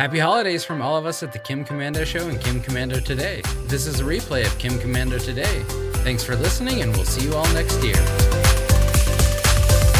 Happy holidays from all of us at the Kim Komando Show and Kim Komando Today. This is a replay of Kim Komando Today. Thanks for listening, and we'll see you all next year.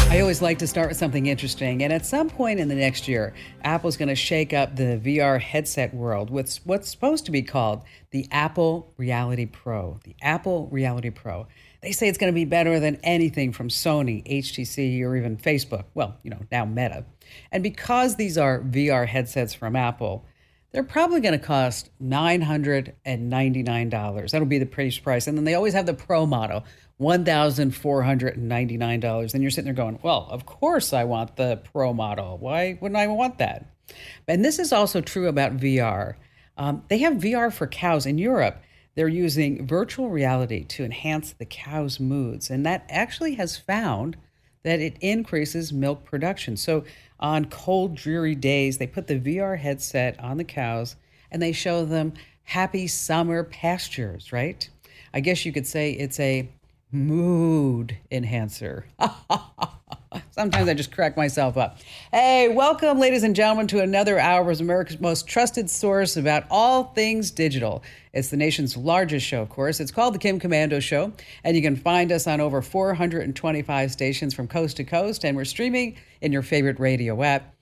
I always like to start with something interesting, and at some point in the next year, Apple's going to shake up the VR headset world with what's supposed to be called the Apple Reality Pro. The Apple Reality Pro. They say it's going to be better than anything from Sony, HTC, or even Facebook. Well, you know, now Meta. And because these are VR headsets from Apple, they're probably going to cost $999. That'll be the price. Price. And then they always have the Pro model, $1,499. And you're sitting there going, well, of course I want the Pro model. Why wouldn't I want that? And this is also true about VR. Um, they have VR for cows in Europe. They're using virtual reality to enhance the cow's moods. And that actually has found that it increases milk production. So on cold, dreary days, they put the VR headset on the cows and they show them happy summer pastures, right? I guess you could say it's a mood enhancer. Sometimes I just crack myself up. Hey, welcome, ladies and gentlemen, to another hour of America's most trusted source about all things digital. It's the nation's largest show, of course. It's called The Kim Komando Show, and you can find us on over 425 stations from coast to coast, and we're streaming in your favorite radio app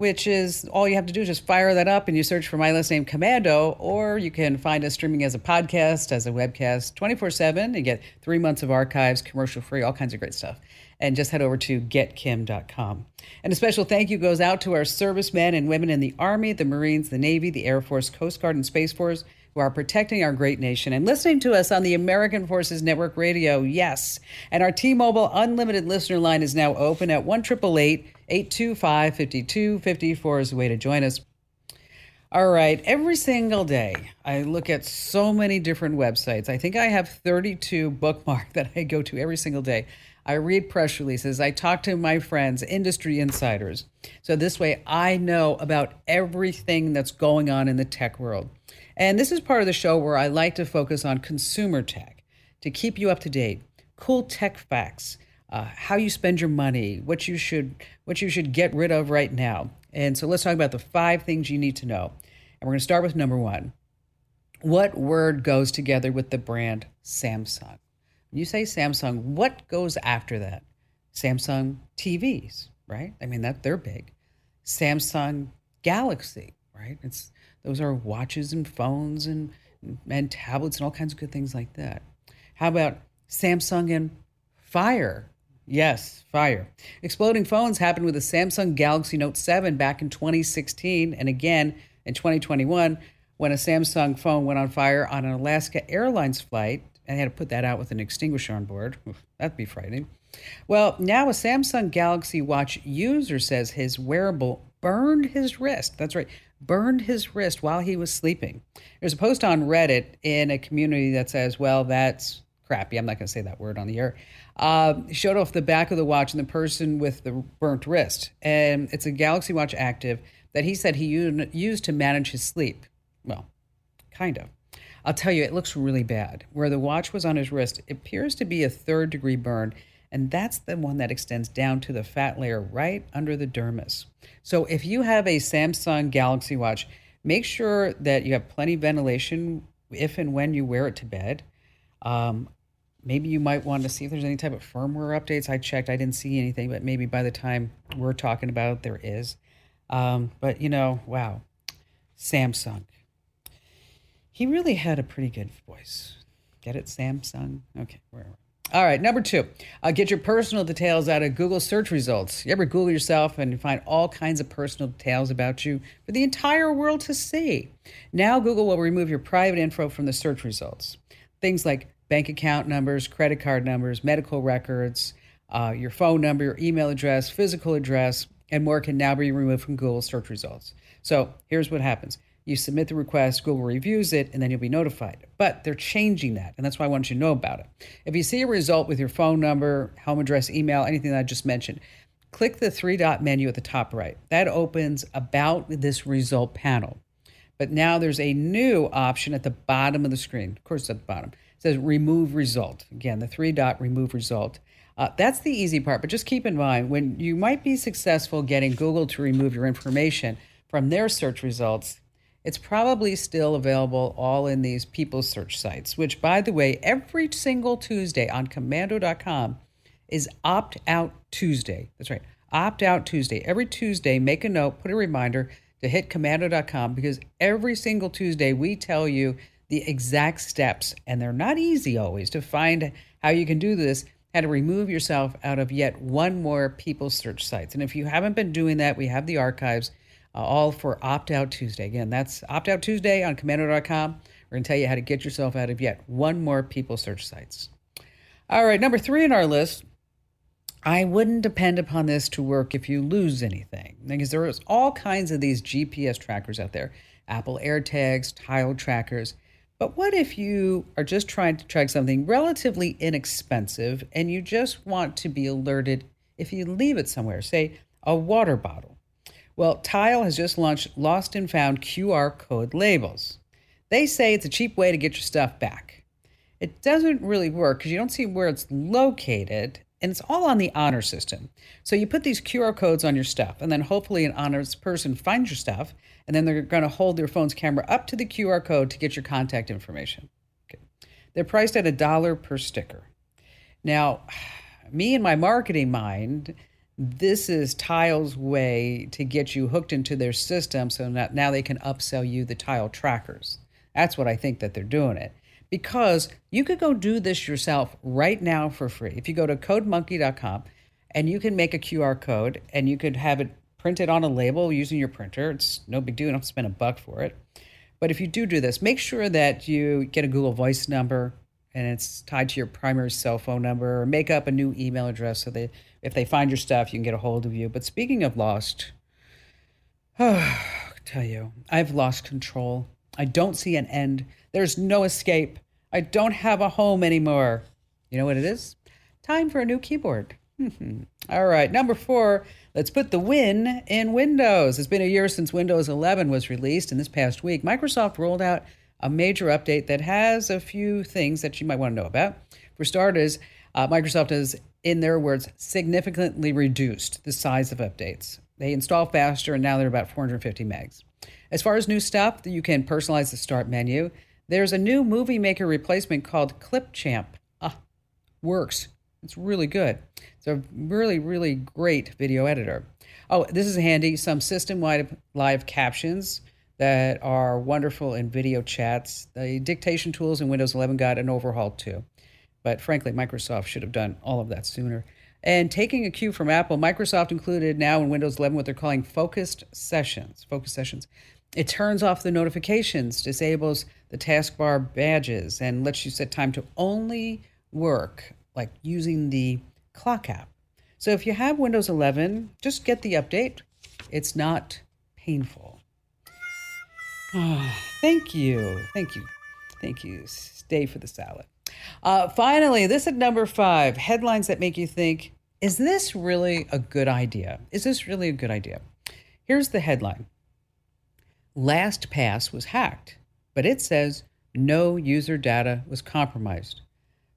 which is all you have to do is just fire that up and you search for my last name Komando, or you can find us streaming as a podcast, as a webcast 24 7 and get three months of archives, commercial free, all kinds of great stuff. And just head over to getkim.com. And a special thank you goes out to our servicemen and women in the Army, the Marines, the Navy, the Air Force, Coast Guard, and Space Force who are protecting our great nation and listening to us on the American Forces Network Radio. Yes. And our T Mobile Unlimited listener line is now open at 1 825 5254 is the way to join us. All right. Every single day, I look at so many different websites. I think I have 32 bookmarked that I go to every single day. I read press releases. I talk to my friends, industry insiders. So this way, I know about everything that's going on in the tech world. And this is part of the show where I like to focus on consumer tech to keep you up to date, cool tech facts, uh, how you spend your money, what you should what you should get rid of right now. And so let's talk about the five things you need to know. And we're going to start with number one. What word goes together with the brand Samsung? When you say Samsung, what goes after that? Samsung TVs, right? I mean that they're big. Samsung Galaxy, right? It's those are watches and phones and and tablets and all kinds of good things like that. How about Samsung and Fire? Yes, fire. Exploding phones happened with the Samsung Galaxy Note 7 back in 2016 and again in 2021 when a Samsung phone went on fire on an Alaska Airlines flight and they had to put that out with an extinguisher on board. That'd be frightening. Well, now a Samsung Galaxy Watch user says his wearable burned his wrist. That's right, burned his wrist while he was sleeping. There's a post on Reddit in a community that says, well, that's crappy. I'm not going to say that word on the air. Uh, showed off the back of the watch and the person with the burnt wrist. And it's a Galaxy Watch Active that he said he used to manage his sleep. Well, kind of. I'll tell you, it looks really bad. Where the watch was on his wrist, it appears to be a third degree burn and that's the one that extends down to the fat layer right under the dermis. So if you have a Samsung Galaxy Watch, make sure that you have plenty of ventilation if and when you wear it to bed. Um, maybe you might want to see if there's any type of firmware updates. I checked, I didn't see anything, but maybe by the time we're talking about it, there is. Um, but you know, wow, Samsung. He really had a pretty good voice. Get it, Samsung? Okay, wherever. All right, number two, uh, get your personal details out of Google search results. You ever Google yourself and find all kinds of personal details about you for the entire world to see? Now, Google will remove your private info from the search results. Things like bank account numbers, credit card numbers, medical records, uh, your phone number, your email address, physical address, and more can now be removed from Google search results. So here's what happens you submit the request, Google reviews it, and then you'll be notified. But they're changing that, and that's why I want you to know about it. If you see a result with your phone number, home address, email, anything that I just mentioned, click the three dot menu at the top right. That opens about this result panel. But now there's a new option at the bottom of the screen. Of course, at the bottom. It says remove result. Again, the three dot remove result. Uh, that's the easy part, but just keep in mind when you might be successful getting Google to remove your information from their search results, it's probably still available all in these people search sites, which, by the way, every single Tuesday on komando.com is Opt Out Tuesday. That's right, Opt Out Tuesday. Every Tuesday, make a note, put a reminder to hit komando.com because every single Tuesday we tell you the exact steps, and they're not easy always to find how you can do this, how to remove yourself out of yet one more people search sites. And if you haven't been doing that, we have the archives uh, all for Opt Out Tuesday. Again, that's Opt Out Tuesday on komando.com. We're going to tell you how to get yourself out of yet one more people search sites. All right, number three in our list I wouldn't depend upon this to work if you lose anything, because there's all kinds of these GPS trackers out there Apple AirTags, tile trackers. But what if you are just trying to track something relatively inexpensive and you just want to be alerted if you leave it somewhere, say a water bottle? Well, Tile has just launched Lost and Found QR code labels. They say it's a cheap way to get your stuff back. It doesn't really work because you don't see where it's located and it's all on the honor system. So you put these QR codes on your stuff, and then hopefully an honors person finds your stuff, and then they're going to hold their phone's camera up to the QR code to get your contact information. Okay. They're priced at a dollar per sticker. Now, me and my marketing mind, this is Tile's way to get you hooked into their system so that now they can upsell you the Tile trackers. That's what I think that they're doing it because you could go do this yourself right now for free. If you go to codemonkey.com and you can make a QR code and you could have it printed on a label using your printer, it's no big deal. You don't have to spend a buck for it. But if you do do this, make sure that you get a Google Voice number and it's tied to your primary cell phone number or make up a new email address so that if they find your stuff, you can get a hold of you. But speaking of lost, oh, tell you, I've lost control. I don't see an end. There's no escape. I don't have a home anymore. You know what it is? Time for a new keyboard. All right, number four, let's put the win in Windows. It's been a year since Windows 11 was released, and this past week, Microsoft rolled out a major update that has a few things that you might want to know about. For starters, uh, Microsoft has, in their words, significantly reduced the size of updates. They install faster, and now they're about 450 megs. As far as new stuff, you can personalize the start menu. There's a new movie maker replacement called Clipchamp. Ah, works. It's really good. It's a really, really great video editor. Oh, this is handy. Some system wide live captions that are wonderful in video chats. The dictation tools in Windows 11 got an overhaul too. But frankly, Microsoft should have done all of that sooner. And taking a cue from Apple, Microsoft included now in Windows 11 what they're calling focused sessions. Focused sessions. It turns off the notifications, disables the taskbar badges, and lets you set time to only work, like using the clock app. So if you have Windows 11, just get the update. It's not painful. Oh, thank you. Thank you. Thank you. Stay for the salad. Uh, finally, this at number five headlines that make you think, is this really a good idea? Is this really a good idea? Here's the headline LastPass was hacked, but it says no user data was compromised.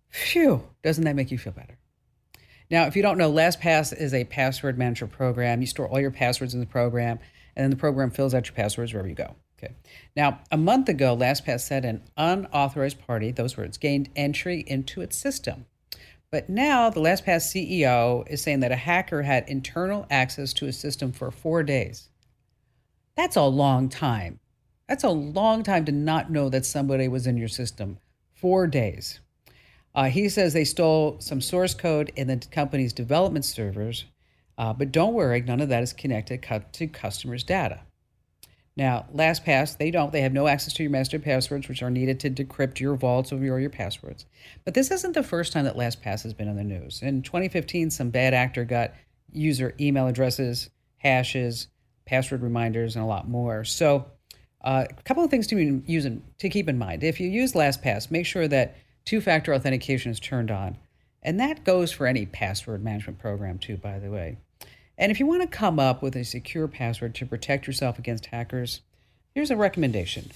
Phew, doesn't that make you feel better? Now, if you don't know, LastPass is a password manager program. You store all your passwords in the program, and then the program fills out your passwords wherever you go. Okay. Now, a month ago, LastPass said an unauthorized party, those words, gained entry into its system. But now the LastPass CEO is saying that a hacker had internal access to a system for four days. That's a long time. That's a long time to not know that somebody was in your system. Four days. Uh, he says they stole some source code in the company's development servers, uh, but don't worry, none of that is connected to customers' data. Now, LastPass, they don't. They have no access to your master passwords, which are needed to decrypt your vaults or your, passwords. But this isn't the first time that LastPass has been in the news. In 2015, some bad actor got user email addresses hashes, password reminders, and a lot more. So, uh, a couple of things to use in, to keep in mind. If you use LastPass, make sure that two-factor authentication is turned on, and that goes for any password management program too, by the way. And if you want to come up with a secure password to protect yourself against hackers, here's a recommendation: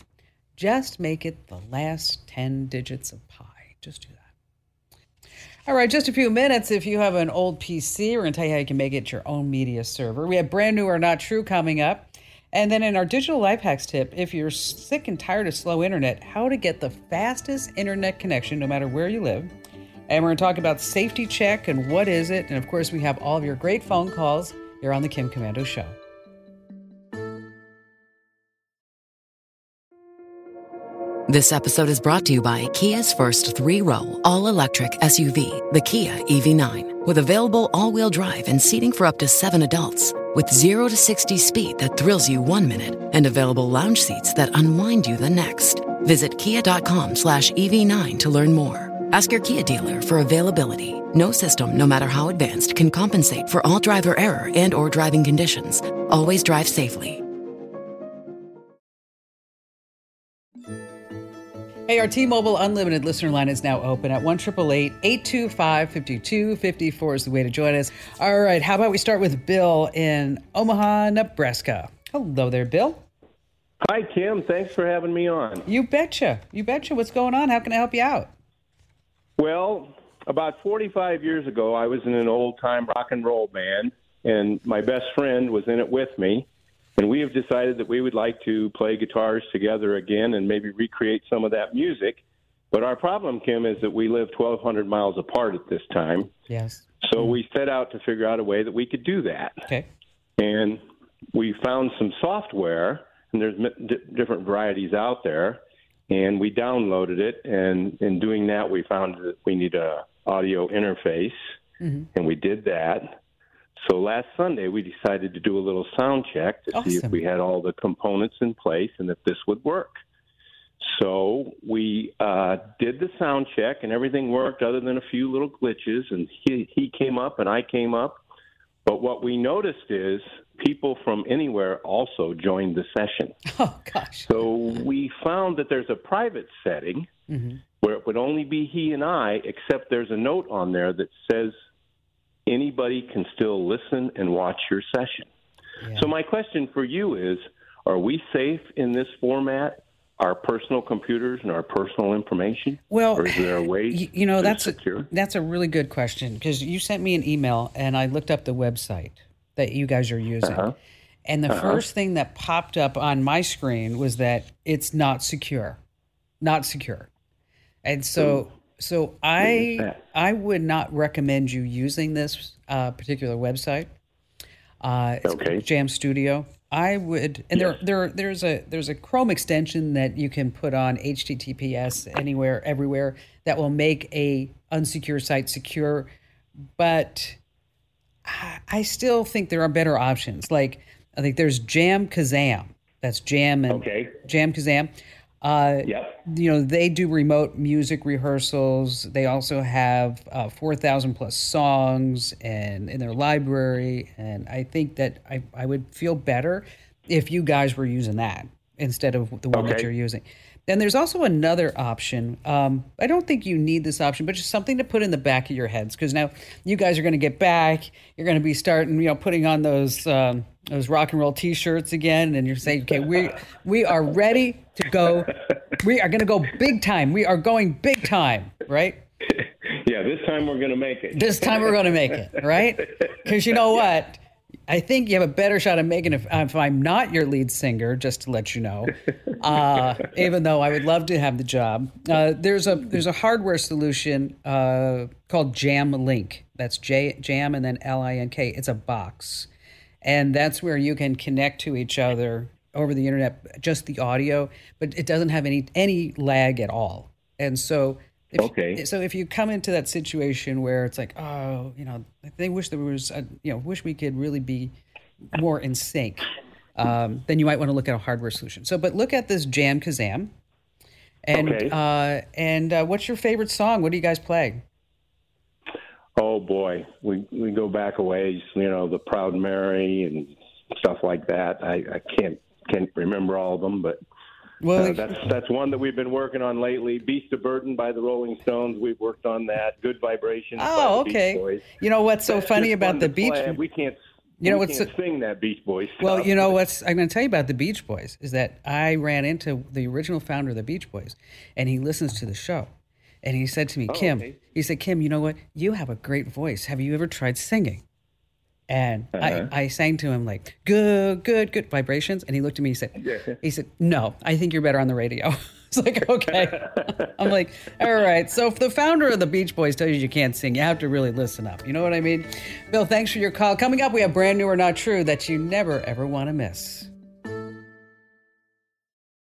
just make it the last ten digits of pi. Just do that. All right, just a few minutes. If you have an old PC, we're going to tell you how you can make it your own media server. We have brand new or not true coming up. And then in our digital life hacks tip, if you're sick and tired of slow internet, how to get the fastest internet connection no matter where you live. And we're going to talk about safety check and what is it. And of course, we have all of your great phone calls here on the Kim Komando Show. This episode is brought to you by Kia's first three row, all electric SUV, the Kia EV9, with available all wheel drive and seating for up to seven adults. With 0 to 60 speed that thrills you one minute and available lounge seats that unwind you the next. Visit kia.com slash EV9 to learn more. Ask your Kia dealer for availability. No system, no matter how advanced, can compensate for all driver error and or driving conditions. Always drive safely. Hey, our T-Mobile Unlimited listener line is now open at 1-888-825-5254 is the way to join us. All right, how about we start with Bill in Omaha, Nebraska. Hello there, Bill. Hi, Kim. Thanks for having me on. You betcha. You betcha. What's going on? How can I help you out? Well, about 45 years ago, I was in an old time rock and roll band, and my best friend was in it with me. And we have decided that we would like to play guitars together again and maybe recreate some of that music. But our problem, Kim, is that we live 1,200 miles apart at this time. Yes. So mm-hmm. we set out to figure out a way that we could do that. Okay. And we found some software, and there's different varieties out there. And we downloaded it, and in doing that, we found that we need a audio interface, mm-hmm. and we did that. So last Sunday, we decided to do a little sound check to awesome. see if we had all the components in place and if this would work. So we uh, did the sound check, and everything worked other than a few little glitches. And he, he came up, and I came up. But what we noticed is people from anywhere also joined the session. Oh, gosh. So we found that there's a private setting mm-hmm. where it would only be he and I, except there's a note on there that says anybody can still listen and watch your session. Yeah. So my question for you is are we safe in this format? Our personal computers and our personal information. Well, or is there a way? You, know, that's secure? A, that's a really good question because you sent me an email and I looked up the website that you guys are using, uh-huh. and the uh-huh. first thing that popped up on my screen was that it's not secure, not secure, and so. So I I would not recommend you using this uh, particular website. Uh, okay. Jam Studio. I would, and yes. there there there's a there's a Chrome extension that you can put on HTTPS anywhere everywhere that will make a unsecure site secure, but I still think there are better options. Like I think there's Jam Kazam. That's Jam and okay. Jam Kazam. Uh, yep. You know, they do remote music rehearsals. They also have uh, 4,000 plus songs and in their library. And I think that I, I would feel better if you guys were using that instead of the one okay. that you're using. Then there's also another option. Um, I don't think you need this option, but just something to put in the back of your heads because now you guys are going to get back. You're going to be starting, you know, putting on those um, those rock and roll T-shirts again, and you're saying, okay, we we are ready to go. We are going to go big time. We are going big time, right? Yeah, this time we're going to make it. This time we're going to make it, right? Because you know what? I think you have a better shot of making it if, if, I'm not your lead singer, just to let you know. Uh, even though I would love to have the job, uh, there's a there's a hardware solution uh, called Jam Link. That's J Jam and then L I N K. It's a box, and that's where you can connect to each other over the internet, just the audio, but it doesn't have any any lag at all. And so if, okay. So if you come into that situation where it's like, oh, you know, they wish there was, a, you know, wish we could really be more in sync, um, then you might want to look at a hardware solution. So, but look at this Jam Kazam, and okay. uh, and uh, what's your favorite song? What do you guys play? Oh boy, we we go back a ways. You know, the Proud Mary and stuff like that. I, I can't can't remember all of them, but Well, uh, that's that's one that we've been working on lately. Beast of Burden by the Rolling Stones. We've worked on that. Good Vibrations. by oh, the okay. Beach Boys. You know what's so That's funny about the Beach? play. We can't. You know we what's can't sing that Beach Boys. Well, you know what's I'm going to tell you about the Beach Boys is that I ran into the original founder of the Beach Boys, and he listens to the show, and he said to me, Kim, okay. he said, Kim, you know what? You have a great voice. Have you ever tried singing? And I, uh-huh. I sang to him like good, good, good vibrations, and he looked at me. He said, he said, no, I think you're better on the radio. It's like okay. I'm like, all right. So if the founder of the Beach Boys tells you you can't sing, you have to really listen up. You know what I mean? Bill, thanks for your call. Coming up, we have brand new or not true that you never ever want to miss.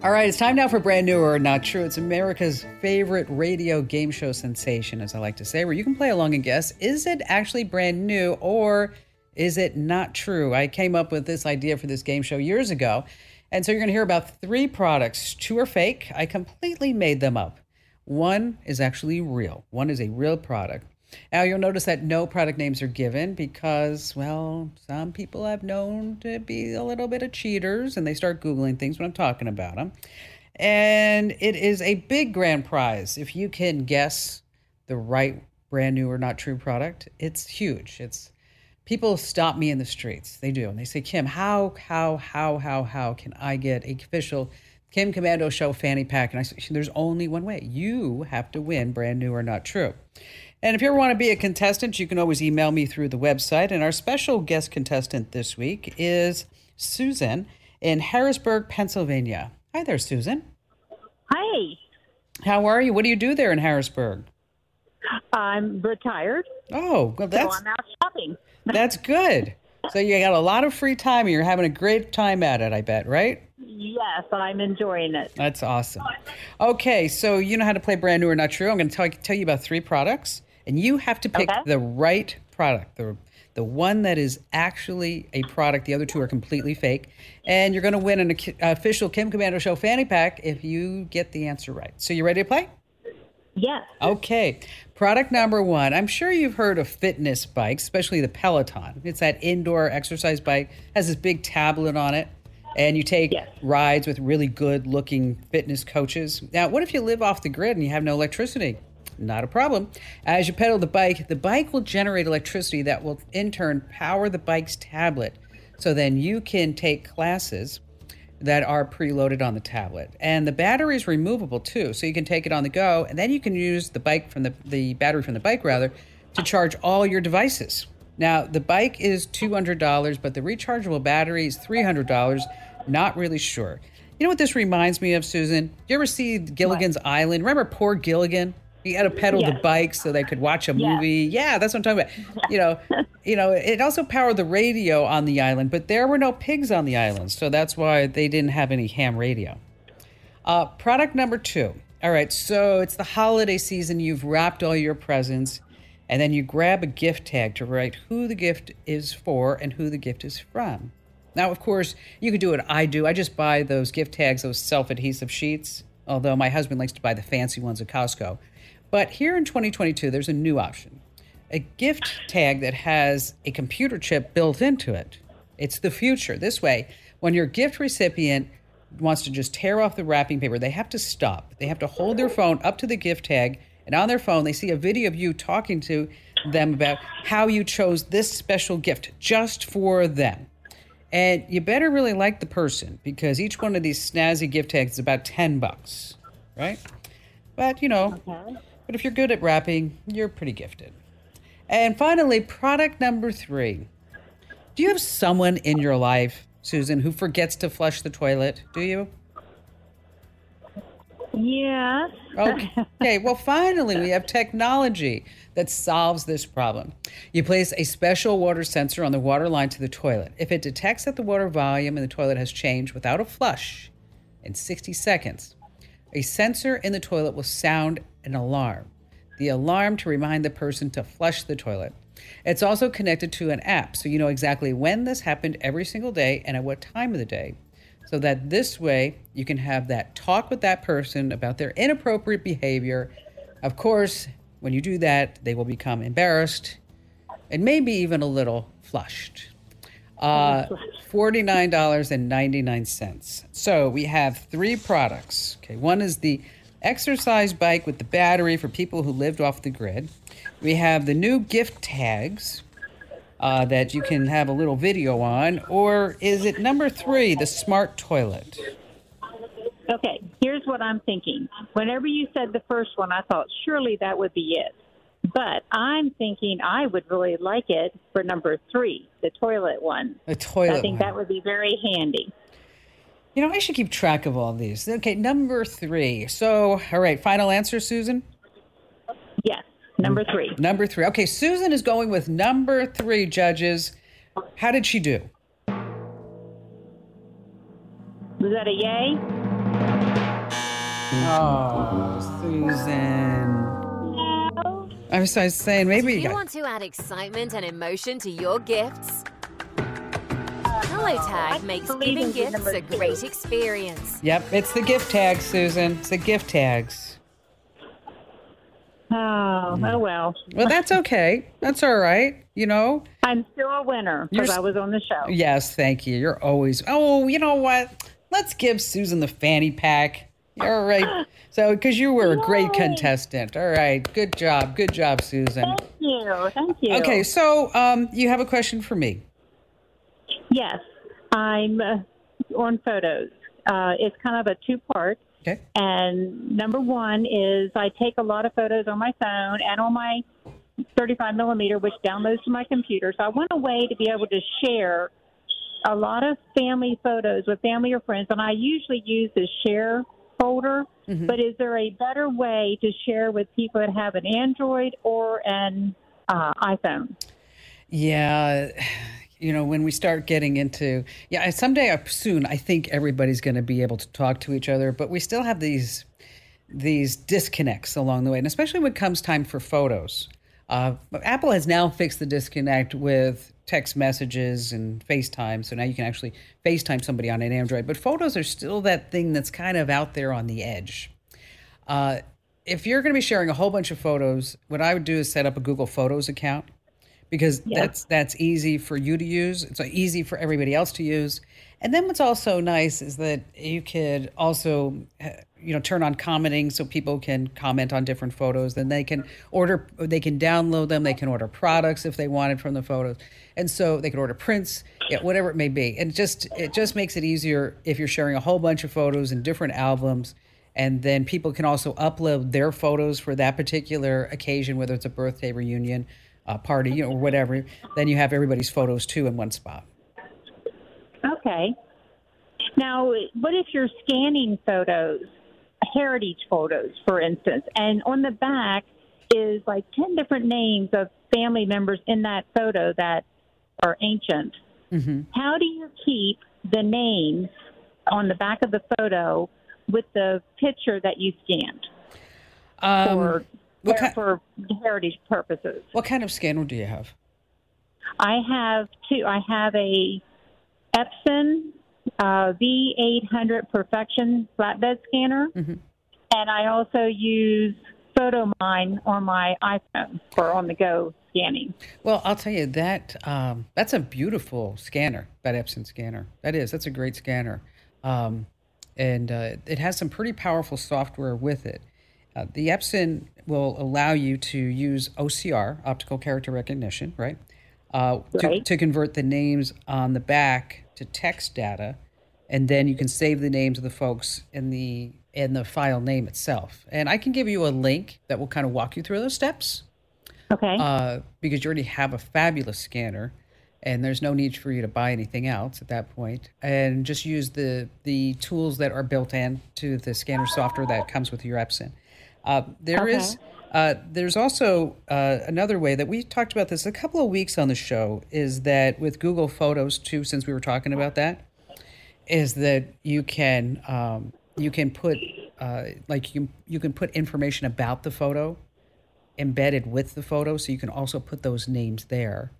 All right, it's time now for brand new or not true. It's America's favorite radio game show sensation, as I like to say, where you can play along and guess is it actually brand new or is it not true? I came up with this idea for this game show years ago. And so you're going to hear about three products. Two are fake. I completely made them up. One is actually real, one is a real product. Now, you'll notice that no product names are given because, well, some people I've known to be a little bit of cheaters and they start Googling things when I'm talking about them. And it is a big grand prize. If you can guess the right brand new or not true product, it's huge. It's people stop me in the streets. They do. And they say, Kim, how, how, how, how, how can I get a official Kim Komando Show fanny pack? And I say, there's only one way. You have to win brand new or not true. And if you ever want to be a contestant, you can always email me through the website. And our special guest contestant this week is Susan in Harrisburg, Pennsylvania. Hi there, Susan. Hi, How are you? What do you do there in Harrisburg? I'm retired, Oh, well, so that's I'm out shopping. that's good. So you got a lot of free time and you're having a great time at it, I bet, right? Yes, I'm enjoying it. That's awesome. Okay, so you know how to play brand new or not true. I'm going to tell, tell you about three products, and you have to pick Okay. the right product, the the one that is actually a product. The other two are completely fake, and you're going to win an official Kim Komando Show fanny pack if you get the answer right. So you ready to play? Yes, Okay. Product number one. I'm sure you've heard of fitness bikes, especially the Peloton. It's that indoor exercise bike, has this big tablet on it, and you take Yes. rides with really good looking fitness coaches. Now, what if you live off the grid and you have no electricity? Not a problem. As you pedal the bike, the bike will generate electricity that will in turn power the bike's tablet. So then you can take classes that are preloaded on the tablet. And the battery is removable too, so you can take it on the go, and then you can use the bike from the, the battery from the bike rather to charge all your devices. Now, the bike is $200, but the rechargeable battery is $300. Not really sure. You know what this reminds me of, Susan? You ever see Gilligan's Island? Remember poor Gilligan? He had to pedal the bike so they could watch a Yes. movie. Yeah, that's what I'm talking about. You know, you know, it also powered the radio on the island, but there were no pigs on the island, so that's why they didn't have any ham radio. Uh, product number two. All right, so it's the holiday season. You've wrapped all your presents, and then you grab a gift tag to write who the gift is for and who the gift is from. Now, of course, you could do what I do. I just buy those gift tags, those self adhesive sheets, although my husband likes to buy the fancy ones at Costco. But here in 2022, there's a new option a gift tag that has a computer chip built into it. It's the future. This way, when your gift recipient wants to just tear off the wrapping paper, they have to stop. They have to hold their phone up to the gift tag, and on their phone, they see a video of you talking to them about how you chose this special gift just for them. And you better really like the person because each one of these snazzy gift tags is about 10 bucks, right? But, you know, but if you're good at wrapping, you're pretty gifted. And finally, product number three. Do you have someone in your life, Susan, who forgets to flush the toilet? Do you? Yes. Okay. okay. Well, finally, we have technology that solves this problem. You place a special water sensor on the water line to the toilet. If it detects that the water volume in the toilet has changed without a flush in 60 seconds, a sensor in the toilet will sound an alarm. The alarm to remind the person to flush the toilet. It's also connected to an app, so you know exactly when this happened every single day and at what time of the day so that this way you can have that talk with that person about their inappropriate behavior. Of course, when you do that, they will become embarrassed and maybe even a little flushed. Uh, $49.99. So we have three products. Okay, one is the exercise bike with the battery for people who lived off the grid. We have the new gift tags uh, that you can have a little video on, or is it number three, the smart toilet? Okay, here's what I'm thinking. Whenever you said the first one, I thought surely that would be it. But I'm thinking I would really like it for number three, the toilet one. The toilet. I think one. that would be very handy. You know, I should keep track of all these. Okay, number three. So, all right, final answer, Susan? Yes, number three. Number three. Okay, Susan is going with number three, judges. How did she do? Was that a yay? Oh, Susan. No. I was, I was saying maybe Do you you got. want to add excitement and emotion to your gifts? Hello Tag makes believe giving gifts number a two. great experience. Yep, it's the gift tags, Susan. It's the gift tags. Oh, oh well. Well, that's okay. That's all right. You know. I'm still a winner because I was on the show. Yes, thank you. You're always. Oh, you know what? Let's give Susan the fanny pack. All right. So, because you were a great Yay. contestant. All right. Good job. Good job, Susan. Thank you. Thank you. Okay. So, um, you have a question for me. Yes, I'm uh, on photos. Uh, it's kind of a two part. Okay. And number one is I take a lot of photos on my phone and on my 35 millimeter, which downloads to my computer. So I want a way to be able to share a lot of family photos with family or friends. And I usually use the share folder. But is there a better way to share with people that have an Android or an uh, iPhone? Yeah. You know, when we start getting into, yeah, someday uh, soon, I think everybody's going to be able to talk to each other, but we still have these these disconnects along the way, and especially when it comes time for photos. Uh, Apple has now fixed the disconnect with text messages and FaceTime, so now you can actually FaceTime somebody on an Android. But photos are still that thing that's kind of out there on the edge. Uh, if you're going to be sharing a whole bunch of photos, what I would do is set up a Google Photos account because that's that's easy for you to use. It's easy for everybody else to use. And then what's also nice is that you could also uh, you know turn on commenting so people can comment on different photos. Then they can order, they can download them. They can order products if they wanted from the photos, and so they can order prints, yeah, whatever it may be. And just it just makes it easier if you're sharing a whole bunch of photos in different albums and then people can also upload their photos for that particular occasion, whether it's a birthday reunion, a party, you know, or whatever. Then you have everybody's photos too in one spot. Okay. Now, what if you're scanning photos, heritage photos, for instance, and on the back is like 10 different names of family members in that photo that are ancient? How do you keep the names on the back of the photo with the picture that you scanned Um, for, what, ki- for heritage purposes? what kind of scanner do you have? I have two. I have a Epson uh, V800 Perfection flatbed scanner, and I also use Photomyne on my iPhone for on-the-go scanning. Well, I'll tell you that um, that's a beautiful scanner, that Epson scanner. That is, that's a great scanner. Um, and uh, it has some pretty powerful software with it. Uh, the Epson will allow you to use OCR, optical character recognition, right? Uh, to, Right. to convert the names on the back to text data, and then you can save the names of the folks in the in the file name itself. And I can give you a link that will kind of walk you through those steps Okay. uh, because you already have a fabulous scanner. and there's no need for you to buy anything else at that point and just use the the tools that are built in to the scanner software that comes with your epson uh, there Okay. is uh, there's also uh, another way that we talked about this a couple of weeks on the show is that with google photos too since we were talking about that is that you can um, you can put uh, like you can you can put information about the photo embedded with the photo so you can also put those names there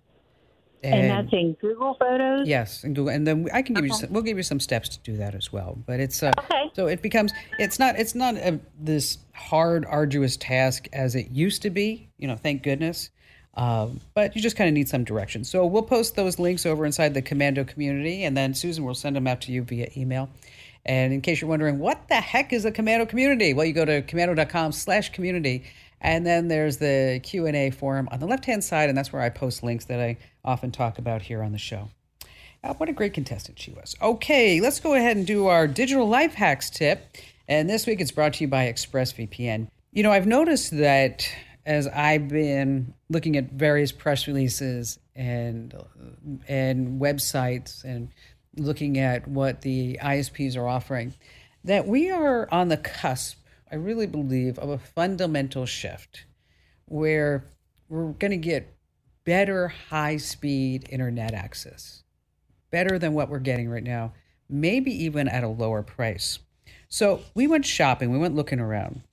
And, that's in Google Photos? Yes, and Google, and then I can give you. Some, we'll give you some steps to do that as well. But it's uh, Okay. so it becomes it's not it's not a, this hard, arduous task as it used to be. You know, thank goodness. Um, but you just kind of need some direction. So we'll post those links over inside the Komando community, and then Susan will send them out to you via email. And in case you're wondering, what the heck is a Komando community? Well, you go to komando.com slash community, and then there's the Q&A forum on the left-hand side, and that's where I post links that I often talk about here on the show. Uh, what a great contestant she was. Okay, let's go ahead and do our digital life hacks tip. And this week it's brought to you by ExpressVPN. You know, I've noticed that as I've been looking at various press releases and and websites and looking at what the ISPs are offering, that we are on the cusp, I really believe, of a fundamental shift where we're going to get better high speed internet access, better than what we're getting right now, maybe even at a lower price. So we went shopping, we went looking around.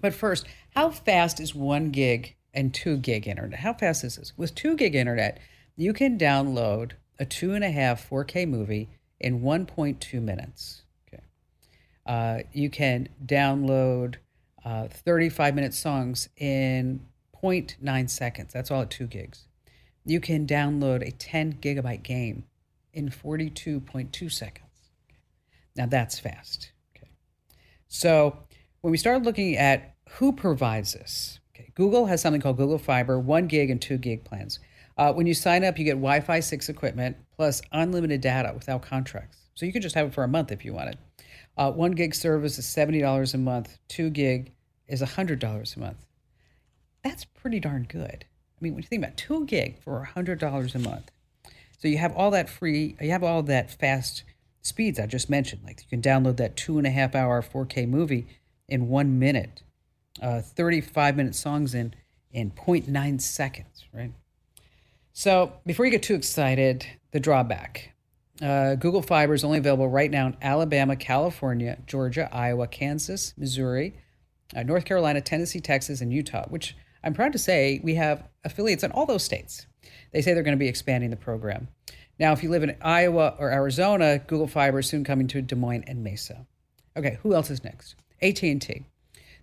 But first, how fast is one gig and two gig internet? How fast is this? With two gig internet, you can download a two and a half 4K movie in 1.2 minutes. Uh, you can download uh, 35 minute songs in 0.9 seconds. That's all at two gigs. You can download a 10 gigabyte game in 42.2 seconds. Now that's fast. Okay. So when we started looking at who provides this, okay, Google has something called Google Fiber, one gig and two gig plans. Uh, when you sign up, you get Wi Fi 6 equipment plus unlimited data without contracts. So you can just have it for a month if you wanted. Uh, one gig service is $70 a month, two gig is $100 a month. That's pretty darn good. I mean, when you think about two gig for $100 a month, so you have all that free, you have all that fast speeds I just mentioned. Like you can download that two and a half hour 4K movie in one minute, uh, 35 minute songs in in 0.9 seconds, right? So before you get too excited, the drawback. Uh, Google Fiber is only available right now in Alabama, California, Georgia, Iowa, Kansas, Missouri, uh, North Carolina, Tennessee, Texas, and Utah, which I'm proud to say we have affiliates in all those states. They say they're going to be expanding the program. Now, if you live in Iowa or Arizona, Google Fiber is soon coming to Des Moines and Mesa. Okay, who else is next? AT&T.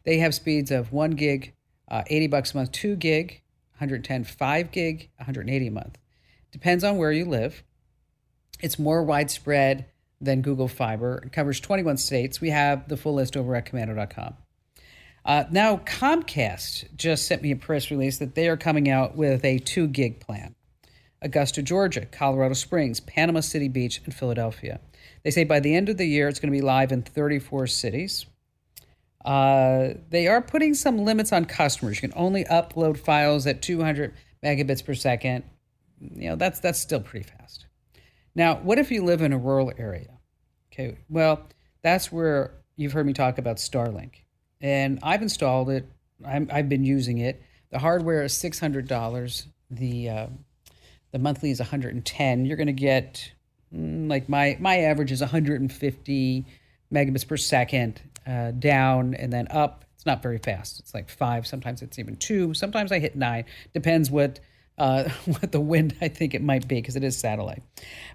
They have speeds of 1 gig, uh, 80 bucks a month, 2 gig, 110, 5 gig, 180 a month. Depends on where you live. It's more widespread than Google Fiber. It covers 21 states. We have the full list over at komando.com. Uh, now, Comcast just sent me a press release that they are coming out with a 2 gig plan. Augusta, Georgia, Colorado Springs, Panama City Beach, and Philadelphia. They say by the end of the year, it's going to be live in 34 cities. Uh, they are putting some limits on customers. You can only upload files at 200 megabits per second. You know, that's that's still pretty fast. Now, what if you live in a rural area? Okay, well, that's where you've heard me talk about Starlink, and I've installed it. I'm, I've been using it. The hardware is six hundred dollars. The uh, the monthly is 110. You're going to get mm, like my my average is 150 megabits per second uh, down and then up. It's not very fast. It's like five. Sometimes it's even two. Sometimes I hit nine. Depends what uh, what the wind I think it might be because it is satellite.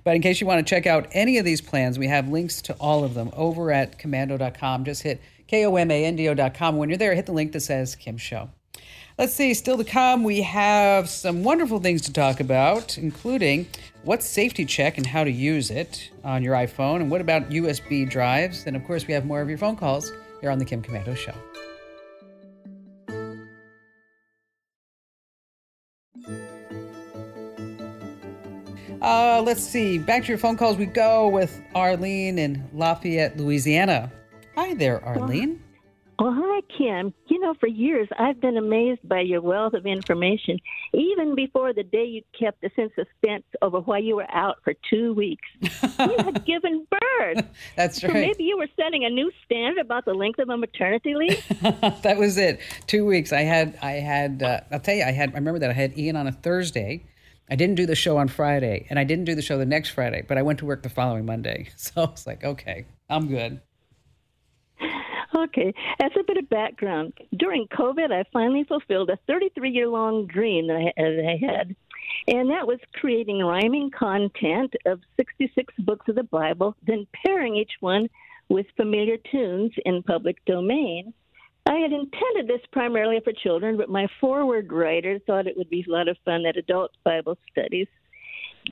But in case you want to check out any of these plans, we have links to all of them over at komando.com. Just hit komando.com. When you're there, hit the link that says Kim Show. Let's see, still to come, we have some wonderful things to talk about, including what's safety check and how to use it on your iPhone, and what about USB drives. And of course, we have more of your phone calls here on The Kim Komando Show. Uh, let's see, back to your phone calls we go with Arlene in Lafayette, Louisiana. Hi there, Arlene. Well, hi, Kim. You know, for years I've been amazed by your wealth of information, even before the day you kept us in suspense over why you were out for two weeks. you had given birth. That's so right. maybe you were setting a new standard about the length of a maternity leave. that was it. Two weeks. I had. I had. Uh, I'll tell you. I had. I remember that I had Ian on a Thursday. I didn't do the show on Friday, and I didn't do the show the next Friday, but I went to work the following Monday. So I was like, okay, I'm good. Okay, as a bit of background, during COVID, I finally fulfilled a 33 year long dream that I, that I had, and that was creating rhyming content of 66 books of the Bible, then pairing each one with familiar tunes in public domain. I had intended this primarily for children, but my forward writer thought it would be a lot of fun at adult Bible studies.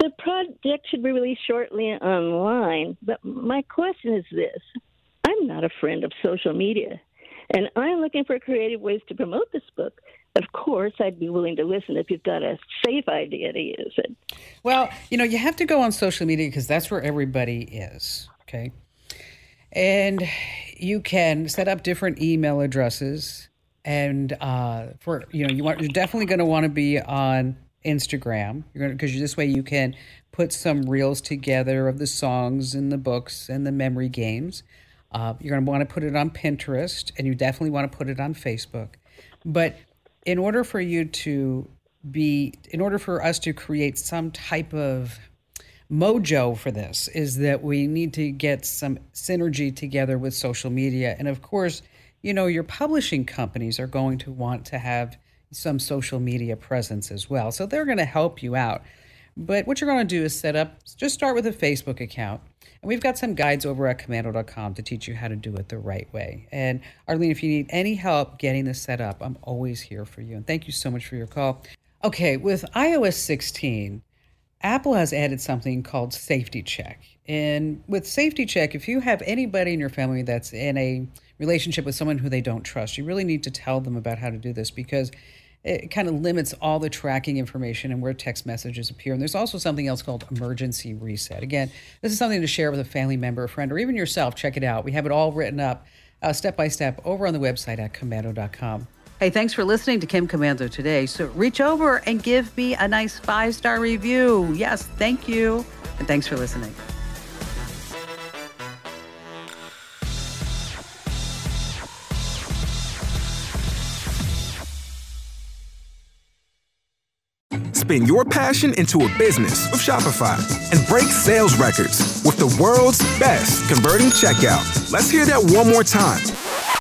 The project should be released shortly online, but my question is this I'm not a friend of social media, and I'm looking for creative ways to promote this book. Of course, I'd be willing to listen if you've got a safe idea to use it. Well, you know, you have to go on social media because that's where everybody is. Okay. And you can set up different email addresses. And uh, for, you know, you want, you're definitely going to want to be on Instagram. You're going to, because this way you can put some reels together of the songs and the books and the memory games. Uh, you're going to want to put it on Pinterest and you definitely want to put it on Facebook. But in order for you to be, in order for us to create some type of mojo for this, is that we need to get some synergy together with social media. And of course, you know, your publishing companies are going to want to have some social media presence as well. So they're going to help you out. But what you're going to do is set up, just start with a Facebook account. And we've got some guides over at komando.com to teach you how to do it the right way. And Arlene, if you need any help getting this set up, I'm always here for you. And thank you so much for your call. Okay, with iOS 16, Apple has added something called Safety Check. And with Safety Check, if you have anybody in your family that's in a relationship with someone who they don't trust, you really need to tell them about how to do this because it kind of limits all the tracking information and where text messages appear. And there's also something else called emergency reset. Again, this is something to share with a family member, a friend, or even yourself. Check it out. We have it all written up uh, step by step over on the website at komando.com. Hey, thanks for listening to Kim Komando today. So reach over and give me a nice five star review. Yes, thank you. And thanks for listening. Spin your passion into a business with Shopify and break sales records with the world's best converting checkout. Let's hear that one more time.